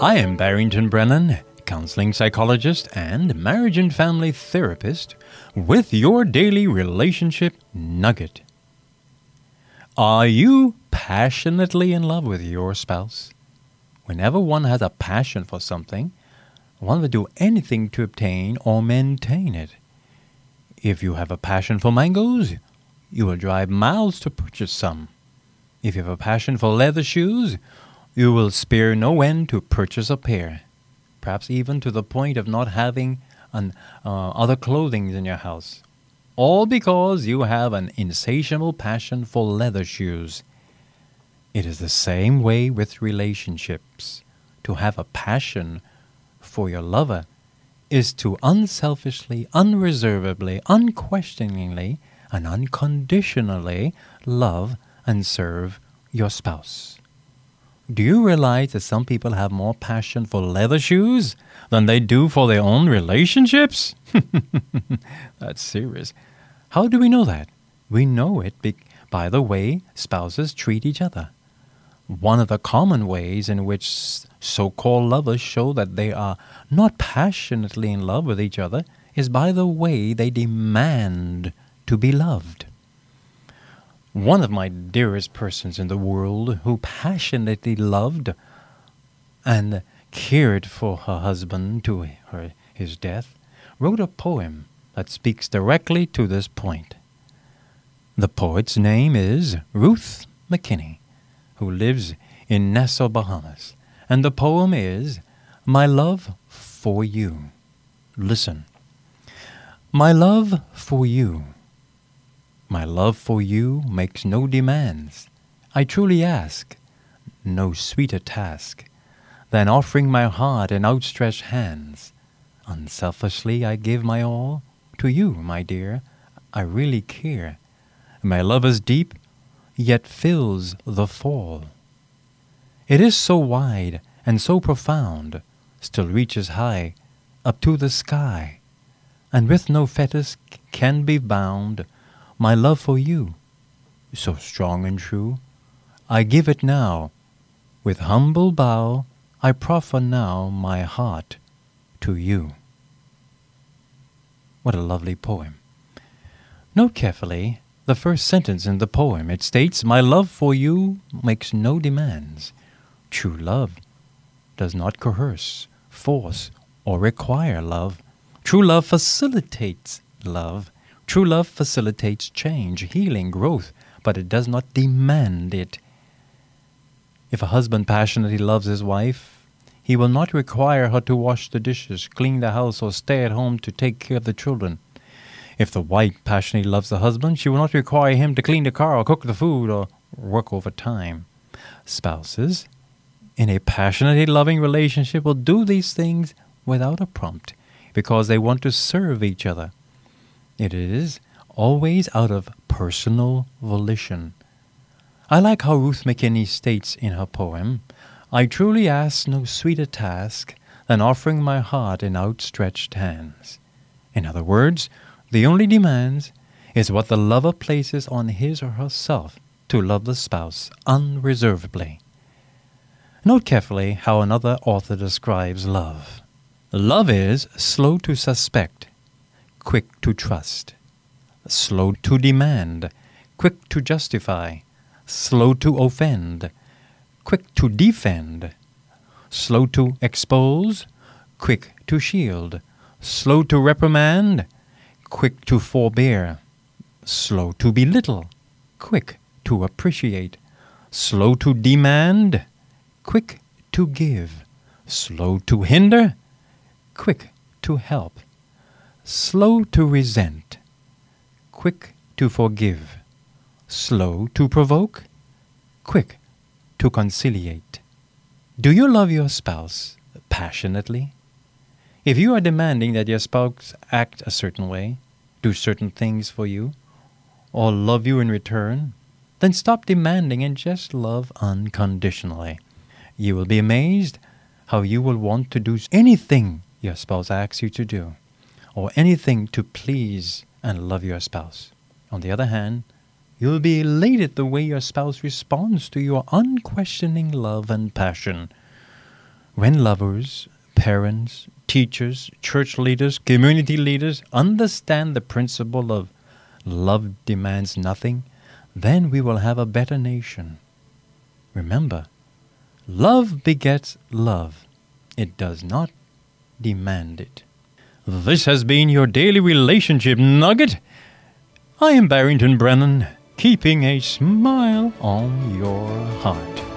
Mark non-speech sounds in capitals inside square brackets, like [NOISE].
I am Barrington Brennen, counseling psychologist and marriage and family therapist, with your daily relationship nugget. Are you passionately in love with your spouse? Whenever one has a passion for something, one will do anything to obtain or maintain it. If you have a passion for mangoes, you will drive miles to purchase some. If you have a passion for leather shoes, you will spare no end to purchase a pair, perhaps even to the point of not having an, uh, other clothing in your house. All because you have an insatiable passion for leather shoes. It is the same way with relationships. To have a passion for your lover is to unselfishly, unreservedly, unquestioningly, and unconditionally love and serve your spouse. Do you realize that some people have more passion for leather shoes than they do for their own relationships? [LAUGHS] That's serious. How do we know that? We know it by the way spouses treat each other. One of the common ways in which so called lovers show that they are not passionately in love with each other is by the way they demand to be loved. One of my dearest persons in the world who passionately loved and cared for her husband to her, his death wrote a poem that speaks directly to this point. The poet's name is Ruth McKinney, who lives in Nassau, Bahamas, and the poem is My Love for You. Listen. My love for you my love for you makes no demands. I truly ask no sweeter task than offering my heart and outstretched hands. Unselfishly I give my all to you, my dear. I really care. My love is deep, yet fills the fall. It is so wide and so profound, still reaches high up to the sky, and with no fetters can be bound my love for you, so strong and true, I give it now. With humble bow, I proffer now my heart to you. What a lovely poem. Note carefully the first sentence in the poem. It states, My love for you makes no demands. True love does not coerce, force, or require love. True love facilitates love True love facilitates change, healing, growth, but it does not demand it. If a husband passionately loves his wife, he will not require her to wash the dishes, clean the house, or stay at home to take care of the children. If the wife passionately loves the husband, she will not require him to clean the car or cook the food or work overtime. Spouses in a passionately loving relationship will do these things without a prompt because they want to serve each other. It is always out of personal volition. I like how Ruth McKinney states in her poem I truly ask no sweeter task than offering my heart in outstretched hands. In other words, the only demands is what the lover places on his or herself to love the spouse unreservedly. Note carefully how another author describes love. Love is slow to suspect, quick to trust, slow to demand, quick to justify, slow to offend, quick to defend, slow to expose, quick to shield, slow to reprimand, quick to forbear, slow to belittle, quick to appreciate, slow to demand, quick to give, slow to hinder, quick to help slow to resent, quick to forgive, slow to provoke, quick to conciliate. Do you love your spouse passionately? If you are demanding that your spouse act a certain way, do certain things for you, or love you in return, then stop demanding and just love unconditionally. You will be amazed how you will want to do anything your spouse asks you to do or anything to please and love your spouse. On the other hand, you'll be elated the way your spouse responds to your unquestioning love and passion. When lovers, parents, teachers, church leaders, community leaders understand the principle of love demands nothing, then we will have a better nation. Remember, love begets love. It does not demand it. This has been your daily relationship nugget. I am Barrington Brennen, keeping a smile on your heart.